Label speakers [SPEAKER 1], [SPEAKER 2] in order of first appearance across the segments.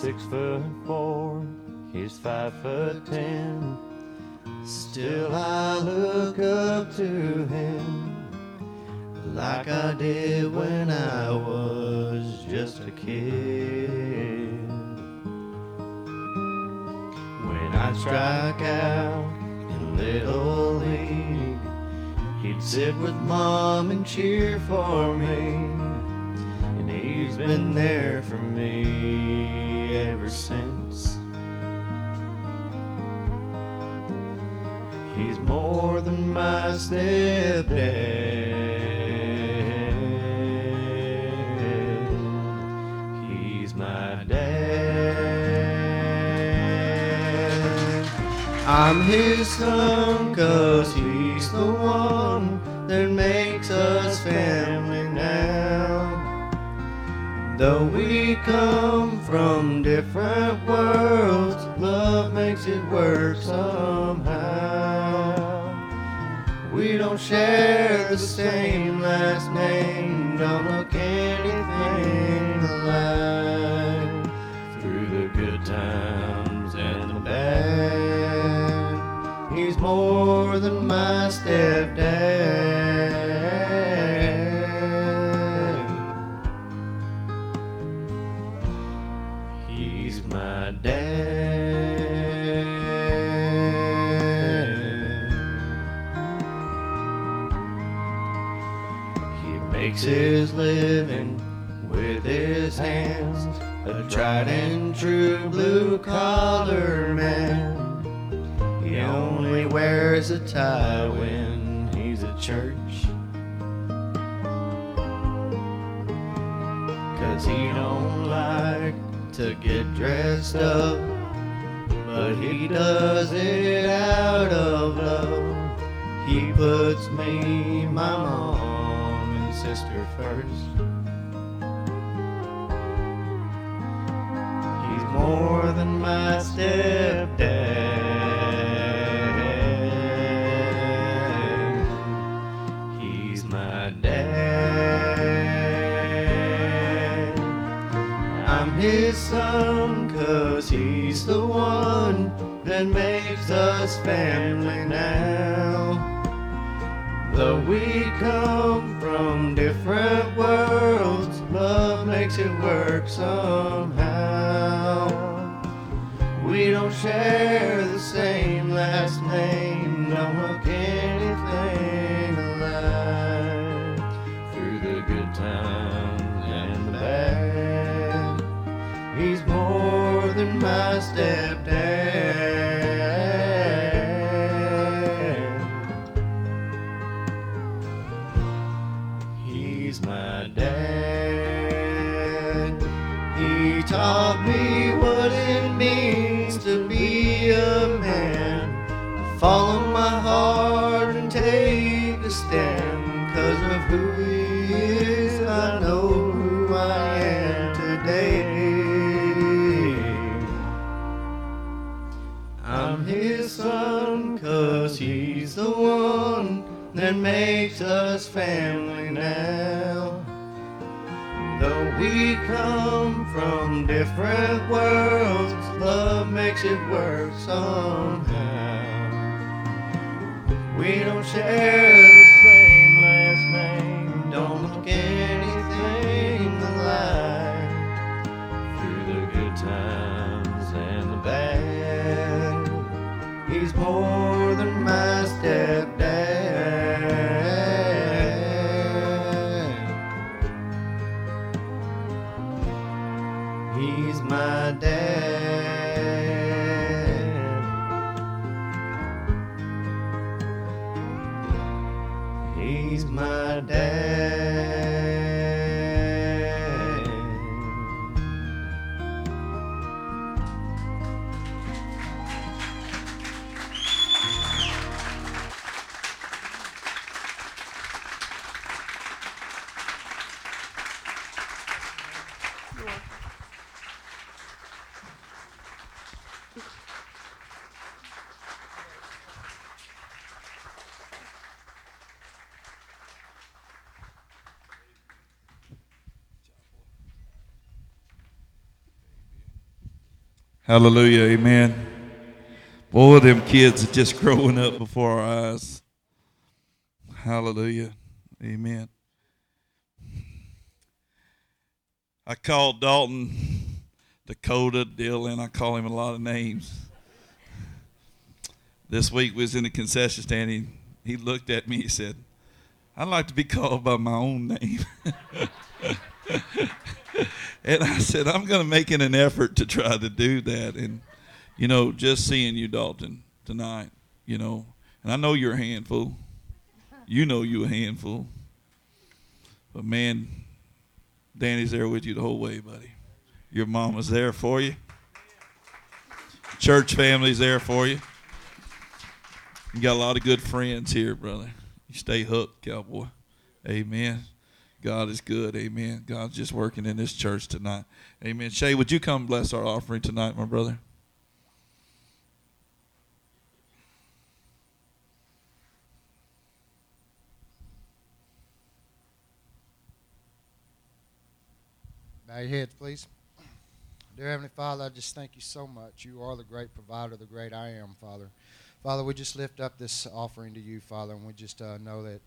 [SPEAKER 1] six foot four, he's five foot ten. Still I look up to him like I did when I was just a kid. When I'd strike out in Little League, he'd sit with Mom and cheer for me. And he's been there for me I'm his son, cause he's the one that makes us family now. Though we come from different worlds, love makes it work somehow. Share the same last name, don't look anything alike. Through the good times and the bad, he's more than my stepdad. His living with his hands, a tried and true blue collar man. He only wears a tie when he's at church. Cause he don't like to get dressed up, but he does it out of love. He puts me, my mom, and sister first. He's more than my stepdad. He's my dad. I'm his son, cause he's the one that makes us family now. Though we come from different worlds, love makes it work somehow. We don't share the same last name, don't look anything alike. Through the good times and the bad, he's more than my stepdad. Makes us family now. Though we come from different worlds, love makes it work somehow. We don't share
[SPEAKER 2] Hallelujah. Amen. Boy, them kids are just growing up before our eyes. Hallelujah. Amen. I called Dalton, Dakota, Dylan. I call him a lot of names. This week was in the concession stand. He, he looked at me. He said, "I'd like to be called by my own name." and I said, "I'm going to make it an effort to try to do that." And you know, just seeing you, Dalton, tonight, you know, and I know you're a handful. You know you a handful. But man, Danny's there with you the whole way, buddy. Your mama's there for you. Church family's there for you. You got a lot of good friends here, brother. You stay hooked, cowboy. Amen. God is good. Amen. God's just working in this church tonight. Amen. Shay, would you come bless our offering tonight, my brother?
[SPEAKER 3] Bow your heads, please. Dear Heavenly Father, I just thank you so much. You are the great provider, the great I am, Father. Father, we just lift up this offering to you, Father, and we just uh, know that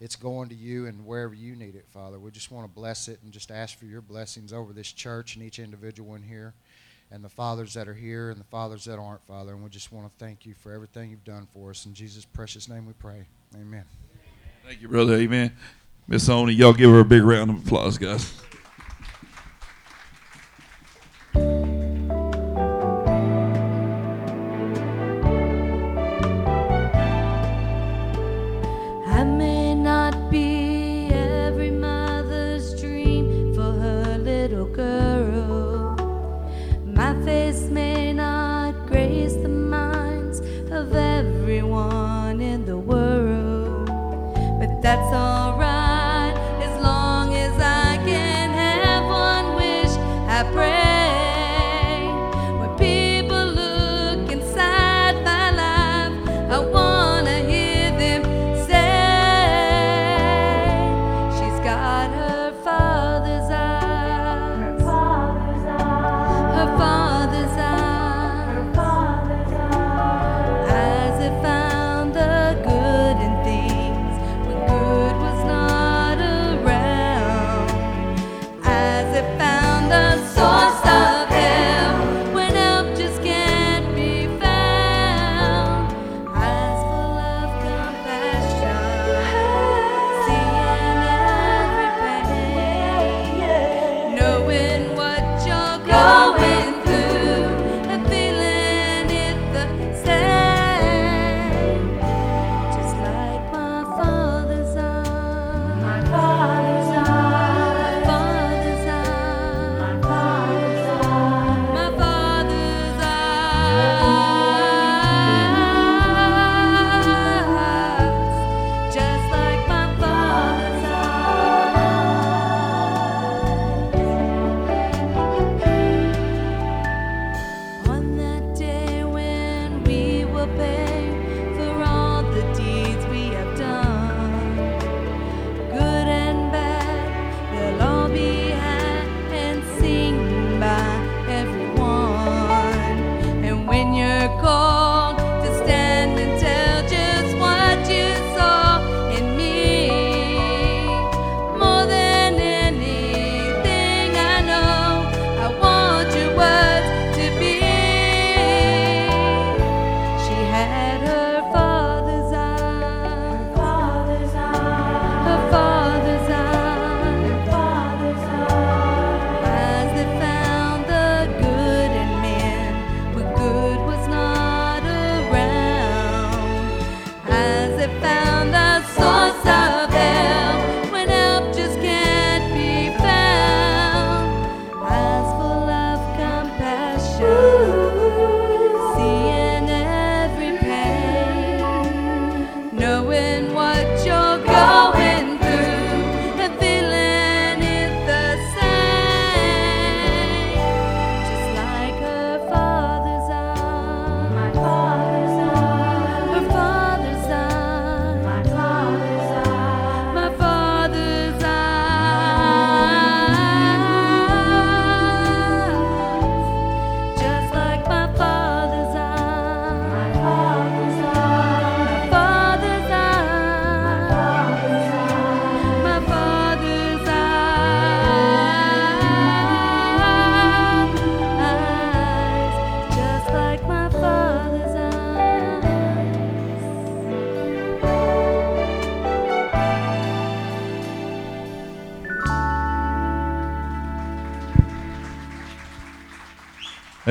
[SPEAKER 3] it's going to you and wherever you need it, Father. We just want to bless it and just ask for your blessings over this church and each individual in here and the fathers that are here and the fathers that aren't, Father. And we just want to thank you for everything you've done for us. In Jesus' precious name we pray. Amen.
[SPEAKER 2] Thank you, brother. Amen. Miss Oni, y'all give her a big round of applause, guys.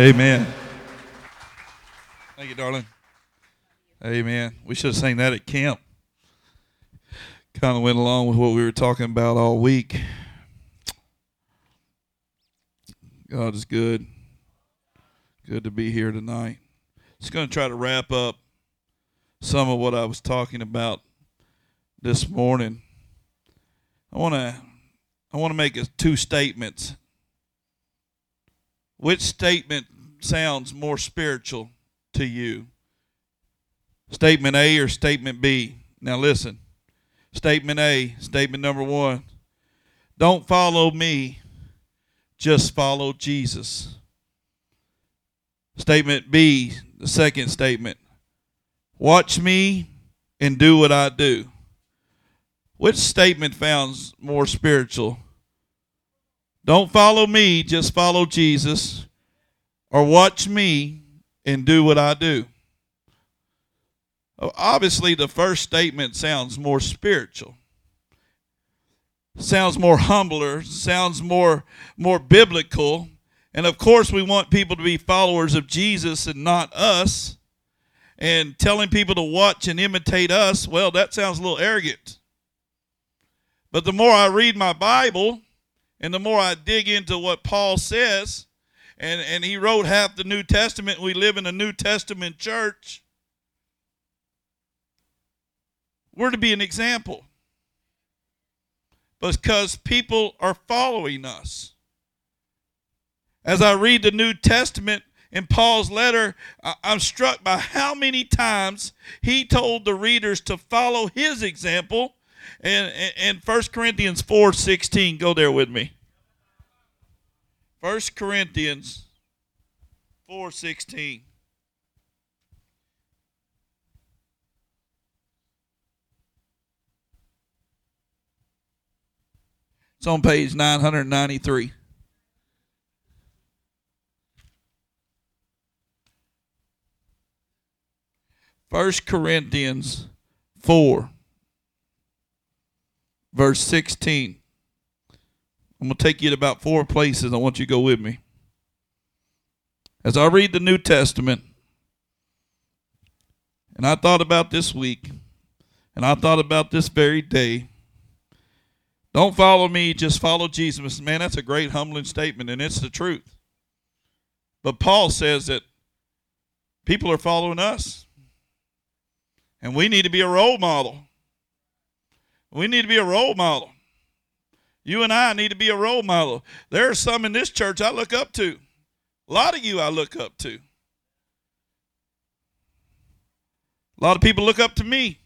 [SPEAKER 4] Amen. Thank you, darling. Amen. We should have sang that at camp. Kind of went along with what we were talking about all week. God is good. Good to be here tonight. Just going to try to wrap up some of what I was talking about this morning. I want to I want to make two statements. Which statement sounds more spiritual to you? Statement A or statement B? Now listen. Statement A, statement number 1. Don't follow me, just follow Jesus. Statement B, the second statement. Watch me and do what I do. Which statement sounds more spiritual? Don't follow me, just follow Jesus. Or watch me and do what I do. Obviously, the first statement sounds more spiritual. Sounds more humbler, sounds more more biblical. And of course, we want people to be followers of Jesus and not us. And telling people to watch and imitate us, well, that sounds a little arrogant. But the more I read my Bible and the more I dig into what Paul says, and, and he wrote half the New Testament, we live in a New Testament church, we're to be an example. Because people are following us. As I read the New Testament in Paul's letter, I'm struck by how many times he told the readers to follow his example and in 1 Corinthians 4 16, go there with me. 1 Corinthians 4 16. It's on page 993. First Corinthians 4 verse 16. I'm going to take you to about four places. I want you to go with me. As I read the New Testament, and I thought about this week, and I thought about this very day. Don't follow me, just follow Jesus. Man, that's a great humbling statement, and it's the truth. But Paul says that people are following us, and we need to be a role model. We need to be a role model. You and I need to be a role model. There are some in this church I look up to. A lot of you I look up to. A lot of people look up to me.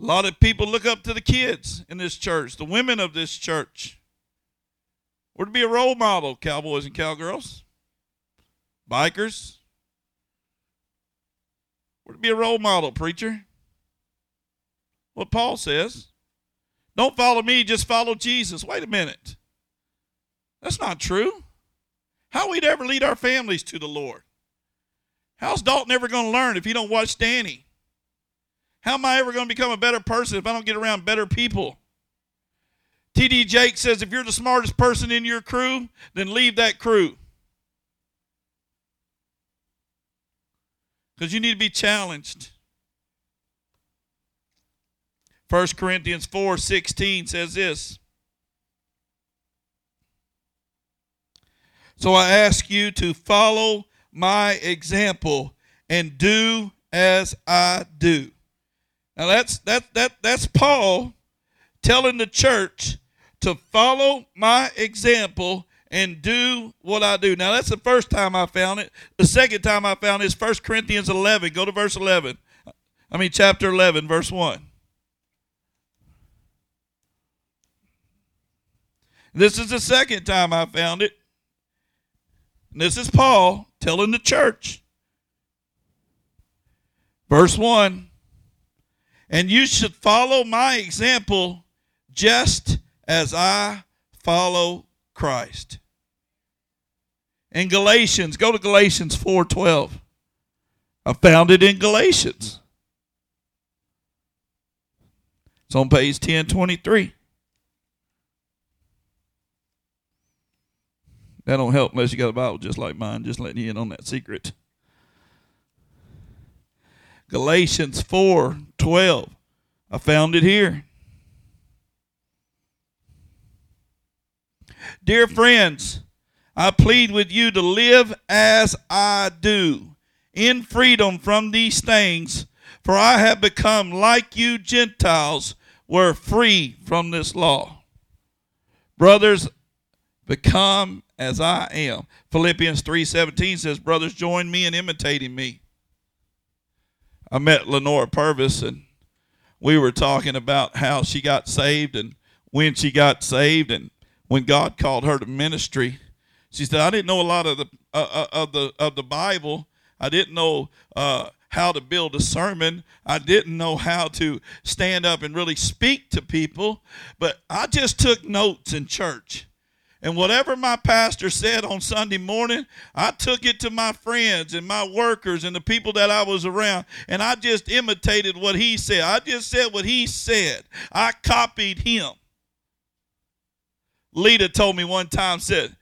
[SPEAKER 4] A lot of people look up to the kids in this church, the women of this church. We're to be a role model, cowboys and cowgirls, bikers. We're to be a role model, preacher what Paul says. Don't follow me, just follow Jesus. Wait a minute. That's not true. How we'd ever lead our families to the Lord? How's Dalton ever going to learn if he don't watch Danny? How am I ever going to become a better person if I don't get around better people? TD Jake says if you're the smartest person in your crew, then leave that crew. Because you need to be challenged. 1 Corinthians 4 16 says this. So I ask you to follow my example and do as I do. Now that's that that that's Paul telling the church to follow my example and do what I do. Now that's the first time I found it. The second time I found it is 1 Corinthians 11. Go to verse 11. I mean chapter 11 verse 1. This is the second time I found it. And this is Paul telling the church. Verse 1 And you should follow my example just as I follow Christ. In Galatians, go to Galatians 4:12. I found it in Galatians. It's on page 1023. That don't help unless you got a Bible just like mine, just letting you in on that secret. Galatians 4 12. I found it here. Dear friends, I plead with you to live as I do, in freedom from these things, for I have become like you Gentiles were free from this law. Brothers, become as I am. Philippians 3:17 says, "Brothers, join me in imitating me." I met Lenora Purvis and we were talking about how she got saved and when she got saved and when God called her to ministry. She said, "I didn't know a lot of the uh, uh, of the of the Bible. I didn't know uh, how to build a sermon. I didn't know how to stand up and really speak to people, but I just took notes in church." And whatever my pastor said on Sunday morning, I took it to my friends and my workers and the people that I was around, and I just imitated what he said. I just said what he said. I copied him. Lita told me one time, said,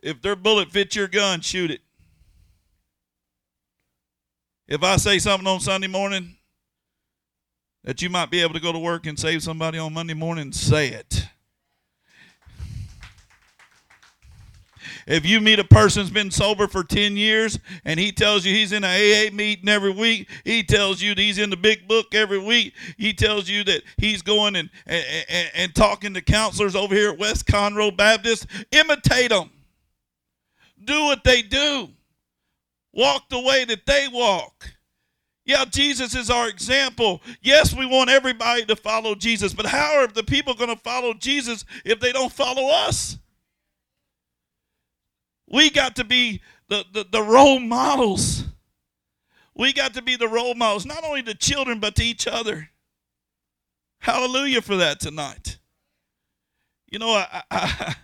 [SPEAKER 4] if their bullet fits your gun, shoot it. If I say something on Sunday morning that you might be able to go to work and save somebody on Monday morning, say it. If you meet a person who's been sober for 10 years and he tells you he's in an AA meeting every week, he tells you that he's in the big book every week, he tells you that he's going and, and, and, and talking to counselors over here at West Conroe Baptist, imitate them. Do what they do. Walk the way that they walk. Yeah, Jesus is our example. Yes, we want everybody to follow Jesus, but how are the people going to follow Jesus if they don't follow us? We got to be the, the, the role models. We got to be the role models, not only to children, but to each other. Hallelujah for that tonight. You know, I, I,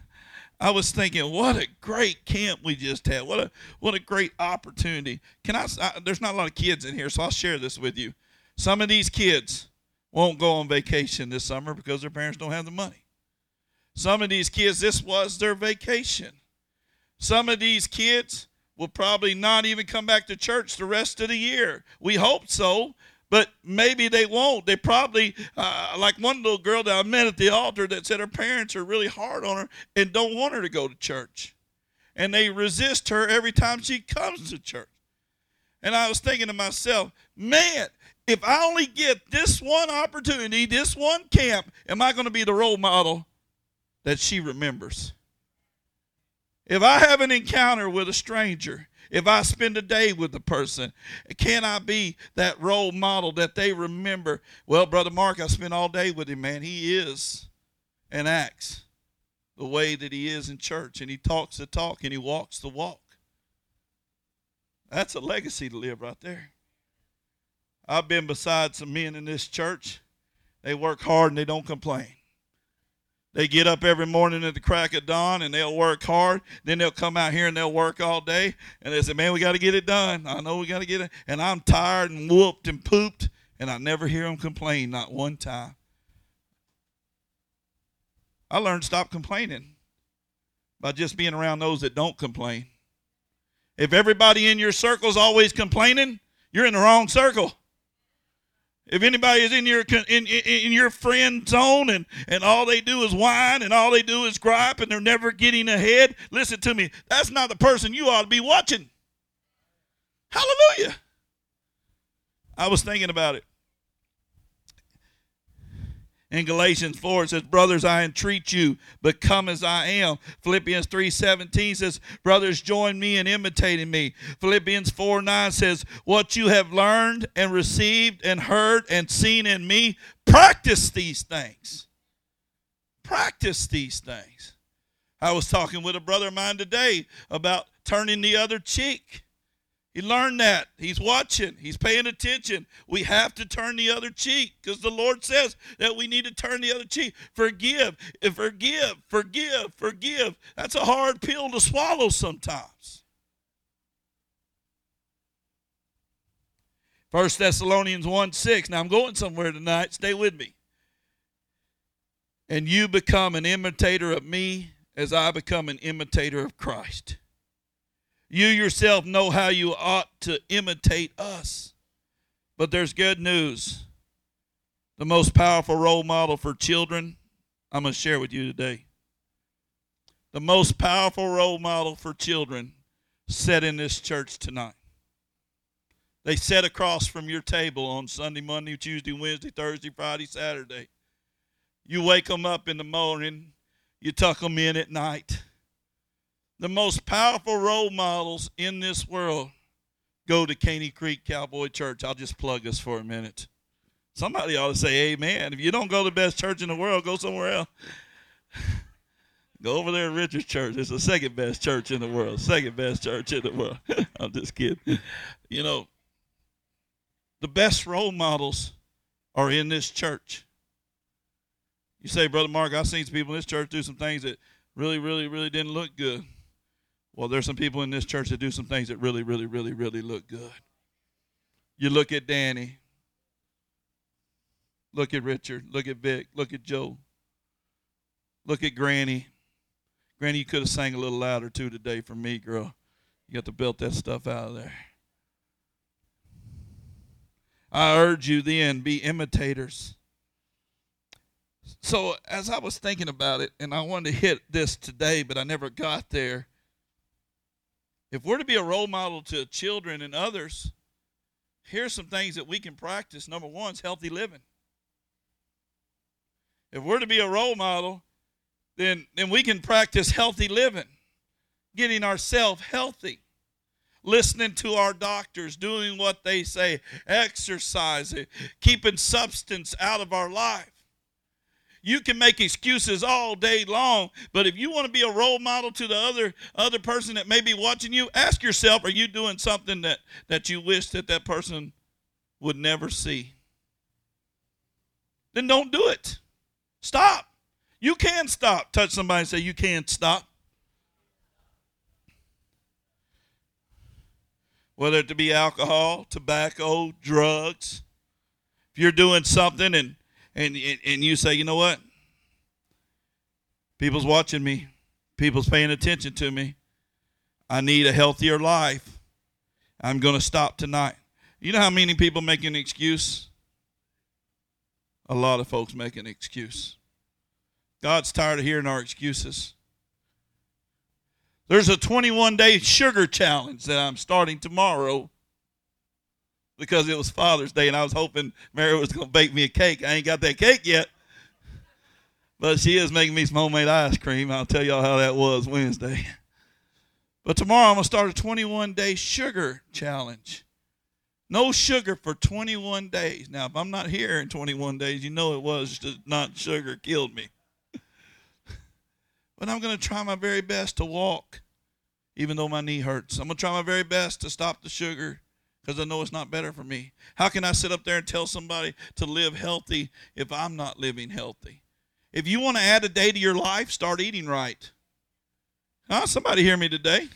[SPEAKER 4] I was thinking, what a great camp we just had. What a what a great opportunity. Can I, I? There's not a lot of kids in here, so I'll share this with you. Some of these kids won't go on vacation this summer because their parents don't have the money. Some of these kids, this was their vacation. Some of these kids will probably not even come back to church the rest of the year. We hope so, but maybe they won't. They probably, uh, like one little girl that I met at the altar that said her parents are really hard on her and don't want her to go to church. And they resist her every time she comes to church. And I was thinking to myself, man, if I only get this one opportunity, this one camp, am I going to be the role model that she remembers? If I have an encounter with a stranger, if I spend a day with a person, can I be that role model that they remember? Well, Brother Mark, I spent all day with him, man. He is and acts the way that he is in church, and he talks the talk and he walks the walk. That's a legacy to live right there. I've been beside some men in this church. They work hard and they don't complain. They get up every morning at the crack of dawn and they'll work hard. Then they'll come out here and they'll work all day. And they say, Man, we got to get it done. I know we got to get it. And I'm tired and whooped and pooped. And I never hear them complain, not one time. I learned to stop complaining by just being around those that don't complain. If everybody in your circle is always complaining, you're in the wrong circle. If anybody is in your in, in, in, your friend zone and, and all they do is whine and all they do is gripe and they're never getting ahead, listen to me. That's not the person you ought to be watching. Hallelujah. I was thinking about it in Galatians 4 it says brothers I entreat you become as I am. Philippians 3:17 says brothers join me in imitating me. Philippians 4 9 says what you have learned and received and heard and seen in me practice these things. Practice these things. I was talking with a brother of mine today about turning the other cheek he learned that. He's watching. He's paying attention. We have to turn the other cheek because the Lord says that we need to turn the other cheek. Forgive, forgive, forgive, forgive. That's a hard pill to swallow sometimes. First Thessalonians 1 6. Now I'm going somewhere tonight. Stay with me. And you become an imitator of me as I become an imitator of Christ. You yourself know how you ought to imitate us. But there's good news. The most powerful role model for children, I'm going to share with you today. The most powerful role model for children set in this church tonight. They sat across from your table on Sunday, Monday, Tuesday, Wednesday, Thursday, Friday, Saturday. You wake them up in the morning, you tuck them in at night. The most powerful role models in this world go to Caney Creek Cowboy Church. I'll just plug us for a minute. Somebody ought to say amen. If you don't go to the best church in the world, go somewhere else. go over there to Richard's church. It's the second best church in the world. Second best church in the world. I'm just kidding. You know, the best role models are in this church. You say, Brother Mark, I've seen some people in this church do some things that really, really, really didn't look good. Well, there's some people in this church that do some things that really, really, really, really look good. You look at Danny, look at Richard, look at Vic, look at Joe, look at Granny. Granny, you could have sang a little louder too today for me, girl. You got to belt that stuff out of there. I urge you then, be imitators. So, as I was thinking about it, and I wanted to hit this today, but I never got there. If we're to be a role model to children and others, here's some things that we can practice. Number one is healthy living. If we're to be a role model, then, then we can practice healthy living, getting ourselves healthy listening to our doctors, doing what they say, exercising, keeping substance out of our life. You can make excuses all day long, but if you want to be a role model to the other other person that may be watching you, ask yourself, are you doing something that that you wish that that person would never see? Then don't do it. Stop. You can stop. Touch somebody and say you can't stop. whether it be alcohol, tobacco, drugs. If you're doing something and and and you say, you know what? People's watching me. People's paying attention to me. I need a healthier life. I'm going to stop tonight. You know how many people make an excuse? A lot of folks make an excuse. God's tired of hearing our excuses. There's a 21 day sugar challenge that I'm starting tomorrow because it was Father's Day and I was hoping Mary was going to bake me a cake. I ain't got that cake yet. But she is making me some homemade ice cream. I'll tell y'all how that was Wednesday. But tomorrow I'm going to start a 21 day sugar challenge. No sugar for 21 days. Now, if I'm not here in 21 days, you know it was just not sugar killed me. But I'm going to try my very best to walk, even though my knee hurts. I'm going to try my very best to stop the sugar because I know it's not better for me. How can I sit up there and tell somebody to live healthy if I'm not living healthy? If you want to add a day to your life, start eating right. Huh? Somebody hear me today.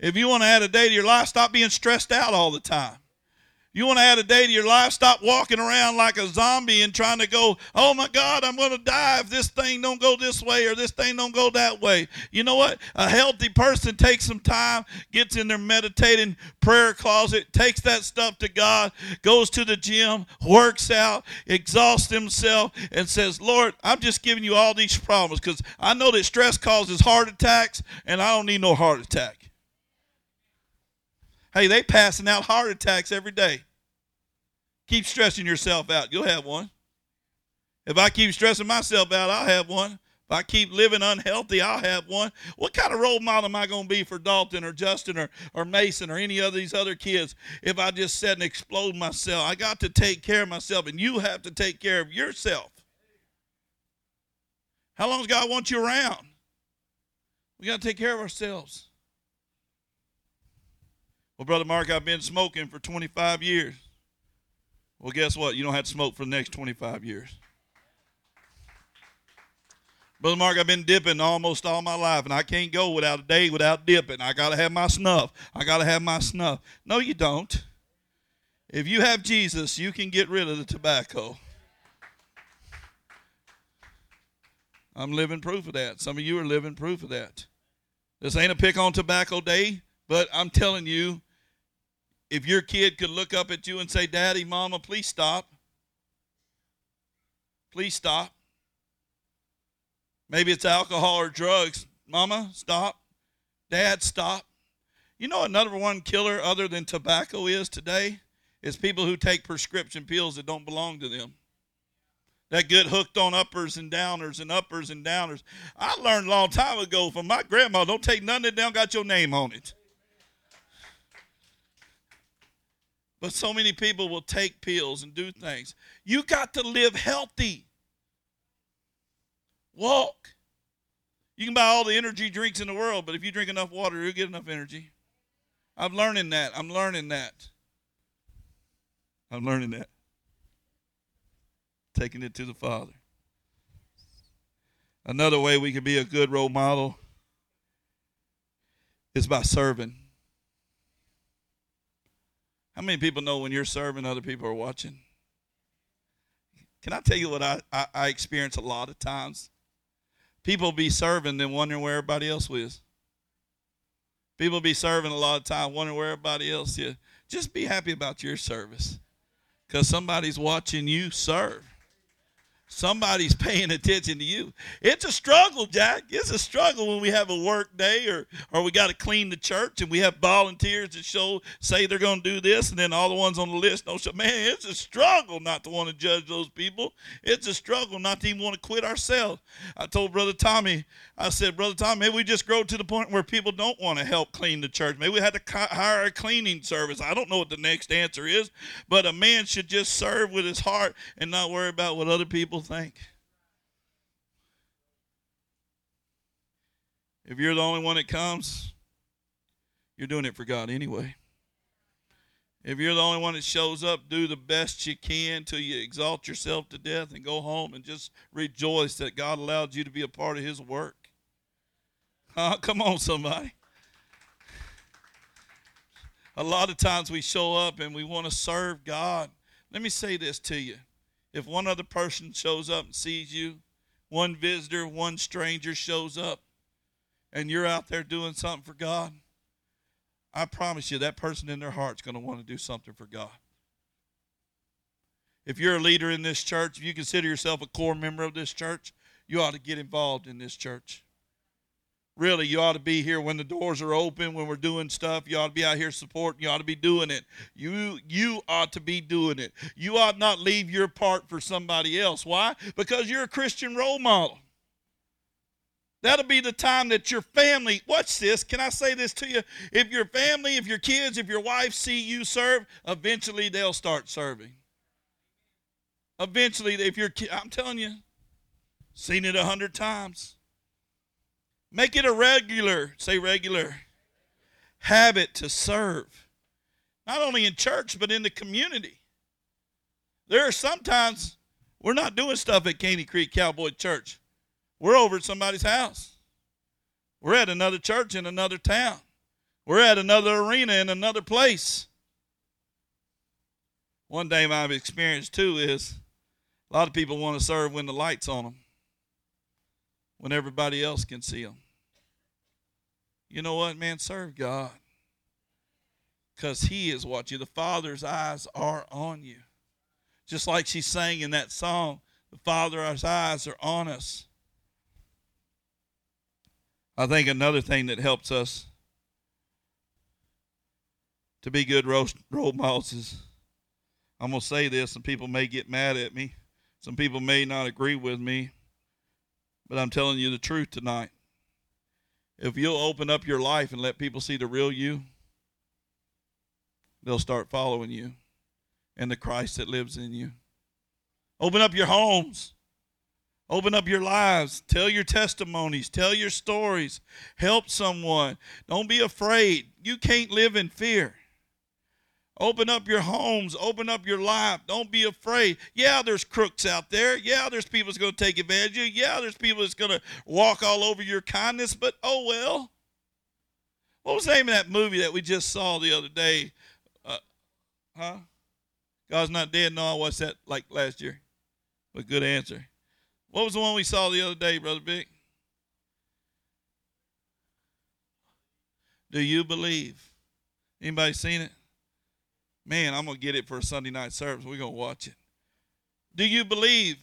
[SPEAKER 4] If you want to add a day to your life, stop being stressed out all the time. You want to add a day to your life? Stop walking around like a zombie and trying to go, oh my God, I'm going to die if this thing don't go this way or this thing don't go that way. You know what? A healthy person takes some time, gets in their meditating prayer closet, takes that stuff to God, goes to the gym, works out, exhausts himself, and says, Lord, I'm just giving you all these problems because I know that stress causes heart attacks and I don't need no heart attack. Hey, they passing out heart attacks every day. Keep stressing yourself out. You'll have one. If I keep stressing myself out, I'll have one. If I keep living unhealthy, I'll have one. What kind of role model am I going to be for Dalton or Justin or, or Mason or any of these other kids if I just sit and explode myself? I got to take care of myself, and you have to take care of yourself. How long does God want you around? We got to take care of ourselves. Well, Brother Mark, I've been smoking for 25 years. Well, guess what? You don't have to smoke for the next 25 years. Brother Mark, I've been dipping almost all my life, and I can't go without a day without dipping. I got to have my snuff. I got to have my snuff. No, you don't. If you have Jesus, you can get rid of the tobacco. I'm living proof of that. Some of you are living proof of that. This ain't a pick on tobacco day, but I'm telling you, if your kid could look up at you and say, Daddy, Mama, please stop. Please stop. Maybe it's alcohol or drugs. Mama, stop. Dad, stop. You know another one killer other than tobacco is today? Is people who take prescription pills that don't belong to them. That get hooked on uppers and downers and uppers and downers. I learned a long time ago from my grandma, don't take none that don't got your name on it. But so many people will take pills and do things. You got to live healthy. Walk. You can buy all the energy drinks in the world, but if you drink enough water, you'll get enough energy. I'm learning that. I'm learning that. I'm learning that. Taking it to the Father. Another way we can be a good role model is by serving. How many people know when you're serving, other people are watching? Can I tell you what I, I, I experience a lot of times? People be serving, then wondering where everybody else is. People be serving a lot of time, wondering where everybody else is. Just be happy about your service because somebody's watching you serve. Somebody's paying attention to you. It's a struggle, Jack. It's a struggle when we have a work day or, or we got to clean the church and we have volunteers that show say they're going to do this and then all the ones on the list don't show. Man, it's a struggle not to want to judge those people. It's a struggle not to even want to quit ourselves. I told Brother Tommy, I said, Brother Tommy, maybe we just grow to the point where people don't want to help clean the church. Maybe we had to hire a cleaning service. I don't know what the next answer is, but a man should just serve with his heart and not worry about what other people think? If you're the only one that comes, you're doing it for God anyway. If you're the only one that shows up, do the best you can till you exalt yourself to death and go home and just rejoice that God allowed you to be a part of His work. Uh, come on, somebody. A lot of times we show up and we want to serve God. Let me say this to you if one other person shows up and sees you, one visitor, one stranger shows up, and you're out there doing something for God, I promise you that person in their heart's going to want to do something for God. If you're a leader in this church, if you consider yourself a core member of this church, you ought to get involved in this church. Really, you ought to be here when the doors are open, when we're doing stuff. You ought to be out here supporting. You ought to be doing it. You you ought to be doing it. You ought not leave your part for somebody else. Why? Because you're a Christian role model. That'll be the time that your family, watch this. Can I say this to you? If your family, if your kids, if your wife see you serve, eventually they'll start serving. Eventually, if you're, I'm telling you, seen it a hundred times. Make it a regular, say regular, habit to serve. Not only in church, but in the community. There are sometimes we're not doing stuff at Caney Creek Cowboy Church. We're over at somebody's house. We're at another church in another town. We're at another arena in another place. One thing I've experienced too is a lot of people want to serve when the light's on them, when everybody else can see them. You know what, man? Serve God. Because He is watching. The Father's eyes are on you. Just like she sang in that song, the Father's eyes are on us. I think another thing that helps us to be good role models is I'm going to say this, and people may get mad at me. Some people may not agree with me, but I'm telling you the truth tonight. If you'll open up your life and let people see the real you, they'll start following you and the Christ that lives in you. Open up your homes. Open up your lives. Tell your testimonies. Tell your stories. Help someone. Don't be afraid. You can't live in fear. Open up your homes. Open up your life. Don't be afraid. Yeah, there's crooks out there. Yeah, there's people that's going to take advantage of you. Yeah, there's people that's going to walk all over your kindness, but oh well. What was the name of that movie that we just saw the other day? Uh, huh? God's Not Dead? No, I watched that like last year. But good answer. What was the one we saw the other day, Brother Vic? Do you believe? Anybody seen it? Man, I'm gonna get it for a Sunday night service. We're gonna watch it. Do you believe?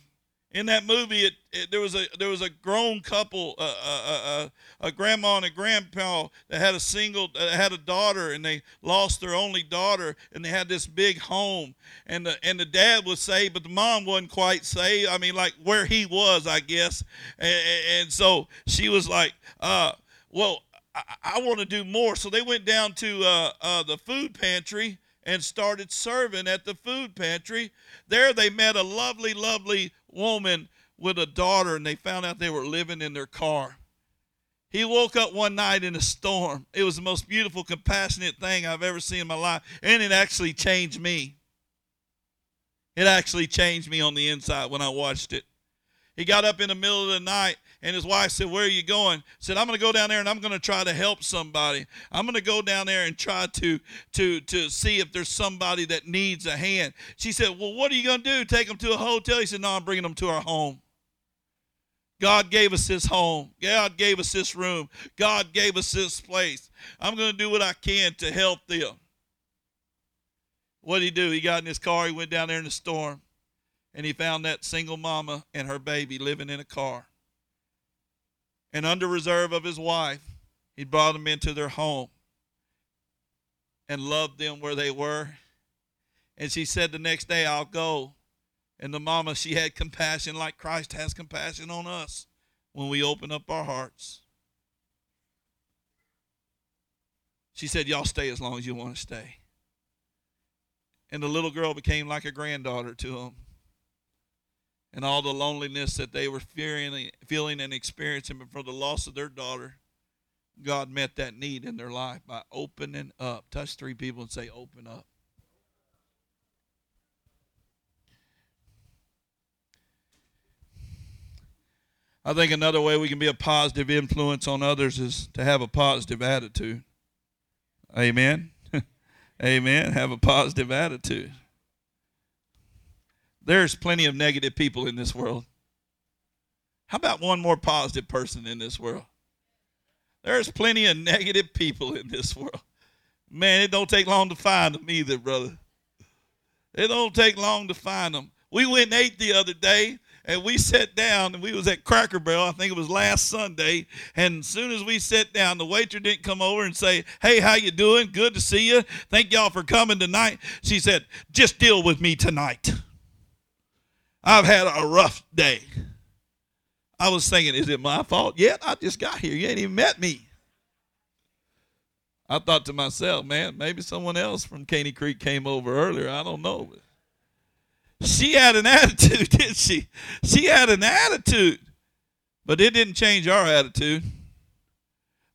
[SPEAKER 4] In that movie, it, it there was a there was a grown couple, uh, uh, uh, a grandma and a grandpa that had a single had a daughter, and they lost their only daughter, and they had this big home, and the and the dad was saved, but the mom wasn't quite saved. I mean, like where he was, I guess, and, and so she was like, uh, well, I, I want to do more. So they went down to uh, uh, the food pantry and started serving at the food pantry. There they met a lovely, lovely woman with a daughter, and they found out they were living in their car. He woke up one night in a storm. It was the most beautiful, compassionate thing I've ever seen in my life, and it actually changed me. It actually changed me on the inside when I watched it. He got up in the middle of the night and his wife said, Where are you going? said, I'm going to go down there and I'm going to try to help somebody. I'm going to go down there and try to, to, to see if there's somebody that needs a hand. She said, Well, what are you going to do? Take them to a hotel? He said, No, I'm bringing them to our home. God gave us this home. God gave us this room. God gave us this place. I'm going to do what I can to help them. What did he do? He got in his car. He went down there in the storm and he found that single mama and her baby living in a car. And under reserve of his wife, he brought them into their home and loved them where they were. And she said the next day, I'll go. And the mama, she had compassion like Christ has compassion on us when we open up our hearts. She said, Y'all stay as long as you want to stay. And the little girl became like a granddaughter to him and all the loneliness that they were fearing, feeling and experiencing for the loss of their daughter, God met that need in their life by opening up. Touch three people and say, Open up. I think another way we can be a positive influence on others is to have a positive attitude. Amen. Amen. Have a positive attitude. There's plenty of negative people in this world. How about one more positive person in this world? There's plenty of negative people in this world. Man, it don't take long to find them either, brother. It don't take long to find them. We went and ate the other day, and we sat down, and we was at Cracker Barrel. I think it was last Sunday. And as soon as we sat down, the waiter didn't come over and say, "Hey, how you doing? Good to see you. Thank y'all for coming tonight." She said, "Just deal with me tonight." I've had a rough day. I was thinking, is it my fault? Yet I just got here. You ain't even met me. I thought to myself, man, maybe someone else from Caney Creek came over earlier. I don't know. She had an attitude, did she? She had an attitude. But it didn't change our attitude.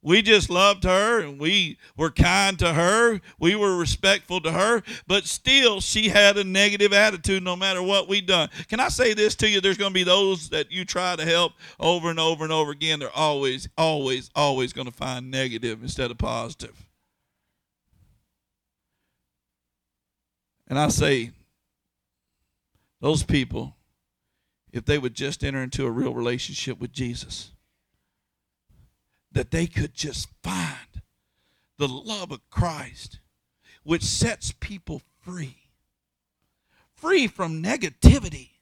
[SPEAKER 4] We just loved her and we were kind to her. We were respectful to her, but still she had a negative attitude no matter what we done. Can I say this to you? There's going to be those that you try to help over and over and over again. They're always, always, always going to find negative instead of positive. And I say, those people, if they would just enter into a real relationship with Jesus, that they could just find the love of Christ, which sets people free, free from negativity.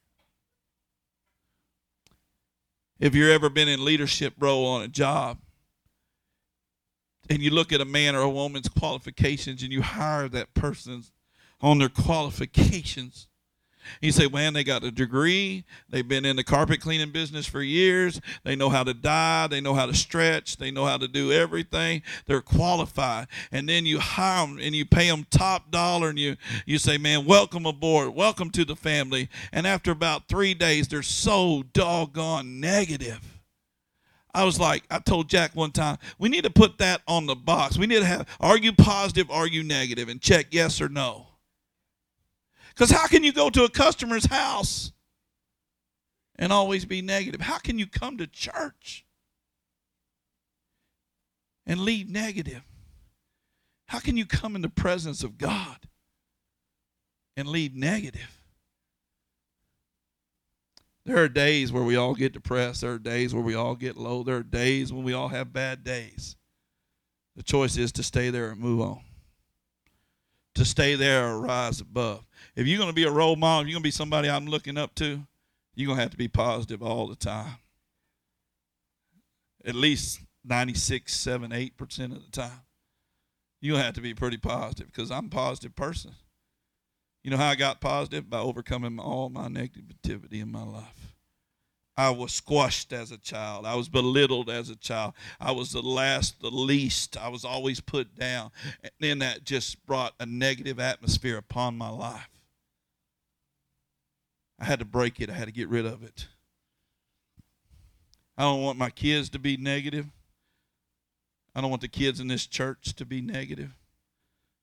[SPEAKER 4] If you've ever been in leadership role on a job, and you look at a man or a woman's qualifications and you hire that person on their qualifications, you say, man, they got a degree. They've been in the carpet cleaning business for years. They know how to dye. They know how to stretch. They know how to do everything. They're qualified. And then you hire them and you pay them top dollar and you, you say, man, welcome aboard. Welcome to the family. And after about three days, they're so doggone negative. I was like, I told Jack one time, we need to put that on the box. We need to have, are you positive, are you negative, and check yes or no. Because how can you go to a customer's house and always be negative? How can you come to church and leave negative? How can you come in the presence of God and leave negative? There are days where we all get depressed. There are days where we all get low. There are days when we all have bad days. The choice is to stay there and move on. To stay there or rise above. If you're going to be a role model, if you're going to be somebody I'm looking up to, you're going to have to be positive all the time. At least 96, 7, 8% of the time. To have to be pretty positive because I'm a positive person. You know how I got positive? By overcoming all my negativity in my life. I was squashed as a child. I was belittled as a child. I was the last, the least. I was always put down. And then that just brought a negative atmosphere upon my life. I had to break it, I had to get rid of it. I don't want my kids to be negative. I don't want the kids in this church to be negative.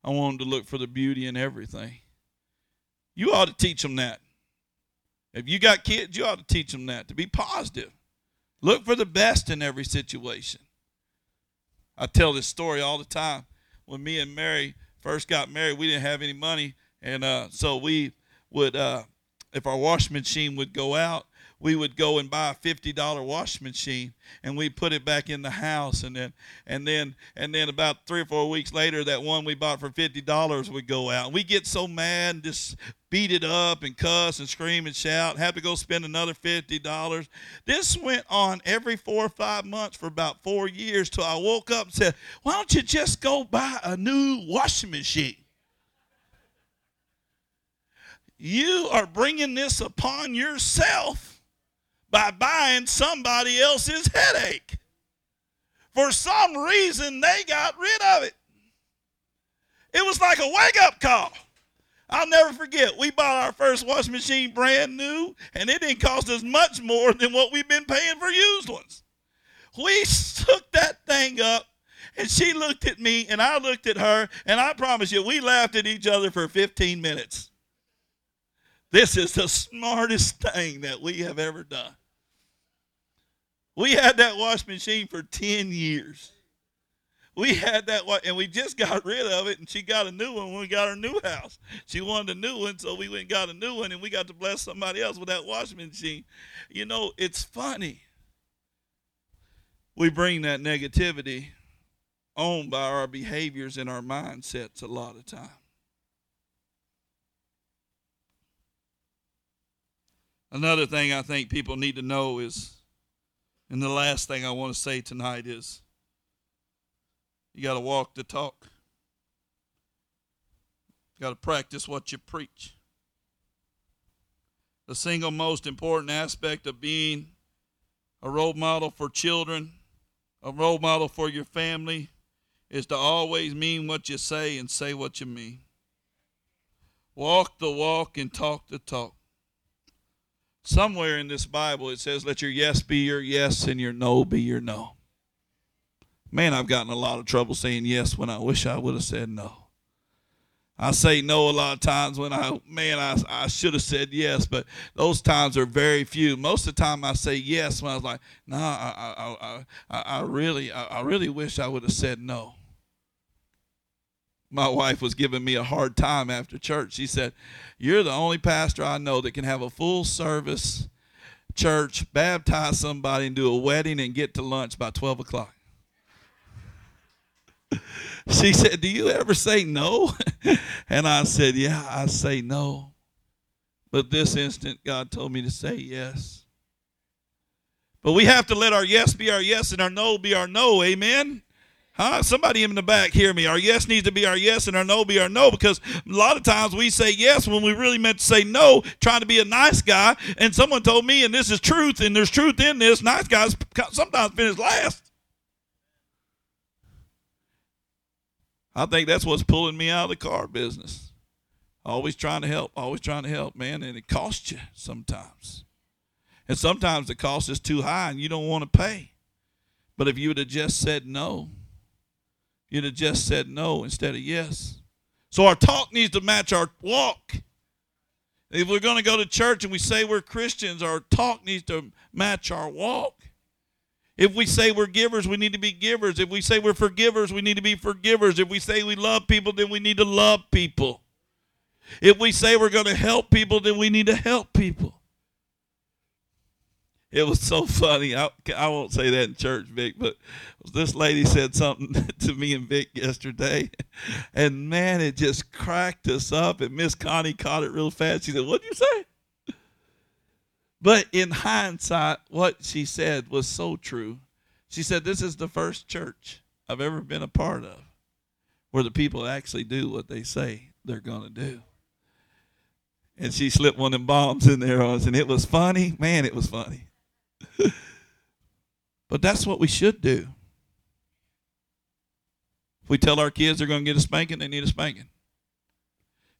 [SPEAKER 4] I want them to look for the beauty in everything. You ought to teach them that. If you got kids, you ought to teach them that to be positive. Look for the best in every situation. I tell this story all the time. When me and Mary first got married, we didn't have any money, and uh, so we would, uh, if our washing machine would go out, we would go and buy a fifty dollar washing machine and we put it back in the house and then and then and then about three or four weeks later that one we bought for fifty dollars would go out. And we get so mad and just beat it up and cuss and scream and shout, have to go spend another fifty dollars. This went on every four or five months for about four years till I woke up and said, Why don't you just go buy a new washing machine? You are bringing this upon yourself by buying somebody else's headache. For some reason, they got rid of it. It was like a wake up call. I'll never forget, we bought our first washing machine brand new, and it didn't cost us much more than what we've been paying for used ones. We took that thing up, and she looked at me, and I looked at her, and I promise you, we laughed at each other for 15 minutes. This is the smartest thing that we have ever done. We had that wash machine for 10 years. We had that, one, and we just got rid of it, and she got a new one when we got our new house. She wanted a new one, so we went and got a new one, and we got to bless somebody else with that washing machine. You know, it's funny. We bring that negativity on by our behaviors and our mindsets a lot of time. Another thing I think people need to know is and the last thing I want to say tonight is you got to walk the talk. You got to practice what you preach. The single most important aspect of being a role model for children, a role model for your family, is to always mean what you say and say what you mean. Walk the walk and talk the talk. Somewhere in this Bible it says, let your yes be your yes and your no be your no. Man, I've gotten a lot of trouble saying yes when I wish I would have said no. I say no a lot of times when I, man, I, I should have said yes, but those times are very few. Most of the time I say yes when I was like, nah, I, I, I, I really, I, I really wish I would have said no my wife was giving me a hard time after church. She said, You're the only pastor I know that can have a full service church, baptize somebody, and do a wedding and get to lunch by 12 o'clock. she said, Do you ever say no? and I said, Yeah, I say no. But this instant, God told me to say yes. But we have to let our yes be our yes and our no be our no. Amen. Huh? Somebody in the back hear me. Our yes needs to be our yes and our no be our no because a lot of times we say yes when we really meant to say no, trying to be a nice guy. And someone told me, and this is truth, and there's truth in this, nice guys sometimes finish last. I think that's what's pulling me out of the car business. Always trying to help, always trying to help, man, and it costs you sometimes. And sometimes the cost is too high and you don't want to pay. But if you would have just said no, you'd have just said no instead of yes. So our talk needs to match our walk. If we're going to go to church and we say we're Christians, our talk needs to match our walk. If we say we're givers, we need to be givers. If we say we're forgivers, we need to be forgivers. If we say we love people, then we need to love people. If we say we're going to help people, then we need to help people. It was so funny. I, I won't say that in church, Vic, but this lady said something to me and Vic yesterday, and man, it just cracked us up. And Miss Connie caught it real fast. She said, "What'd you say?" But in hindsight, what she said was so true. She said, "This is the first church I've ever been a part of where the people actually do what they say they're going to do." And she slipped one of them bombs in there on us, and it was funny. Man, it was funny. but that's what we should do. If we tell our kids they're going to get a spanking, they need a spanking.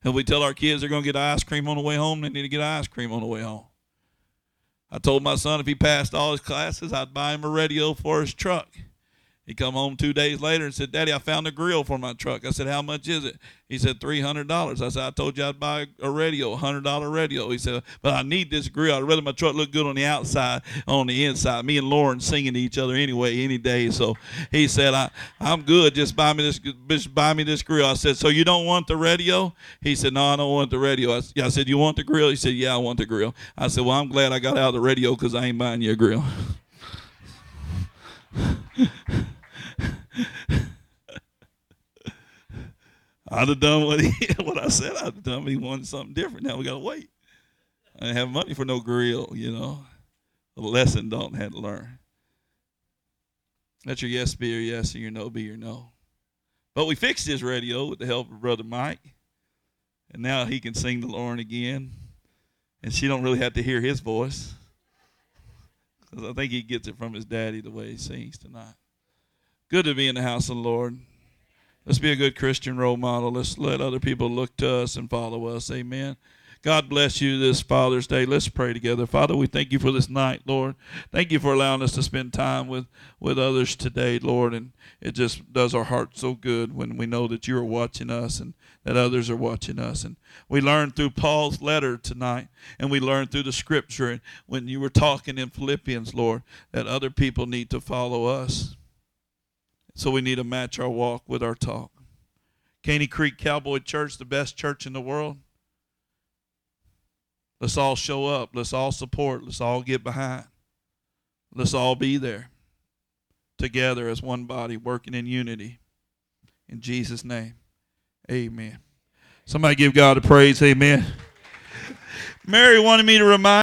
[SPEAKER 4] If we tell our kids they're going to get ice cream on the way home, they need to get ice cream on the way home. I told my son if he passed all his classes, I'd buy him a radio for his truck. He come home two days later and said, Daddy, I found a grill for my truck. I said, How much is it? He said, $300. I said, I told you I'd buy a radio, a $100 radio. He said, But I need this grill. I'd rather my truck look good on the outside, on the inside. Me and Lauren singing to each other anyway, any day. So he said, I, I'm good. Just buy me this just buy me this grill. I said, So you don't want the radio? He said, No, I don't want the radio. I, I said, You want the grill? He said, Yeah, I want the grill. I said, Well, I'm glad I got out of the radio because I ain't buying you a grill. I'd have done what he what I said I'd have done. He wanted something different. Now we gotta wait. I didn't have money for no grill, you know. A lesson Dalton had to learn. Let your yes be your yes and your no be your no. But we fixed his radio with the help of Brother Mike. And now he can sing to Lauren again. And she don't really have to hear his voice. Because I think he gets it from his daddy the way he sings tonight. Good to be in the house of the Lord. Let's be a good Christian role model. Let's let other people look to us and follow us. Amen. God bless you this Father's Day. Let's pray together. Father, we thank you for this night, Lord. Thank you for allowing us to spend time with, with others today, Lord. And it just does our heart so good when we know that you are watching us and that others are watching us. And we learned through Paul's letter tonight, and we learned through the scripture when you were talking in Philippians, Lord, that other people need to follow us. So we need to match our walk with our talk. Caney Creek Cowboy Church, the best church in the world. Let's all show up. Let's all support. Let's all get behind. Let's all be there together as one body, working in unity. In Jesus' name, amen. Somebody give God a praise. Amen. Mary wanted me to remind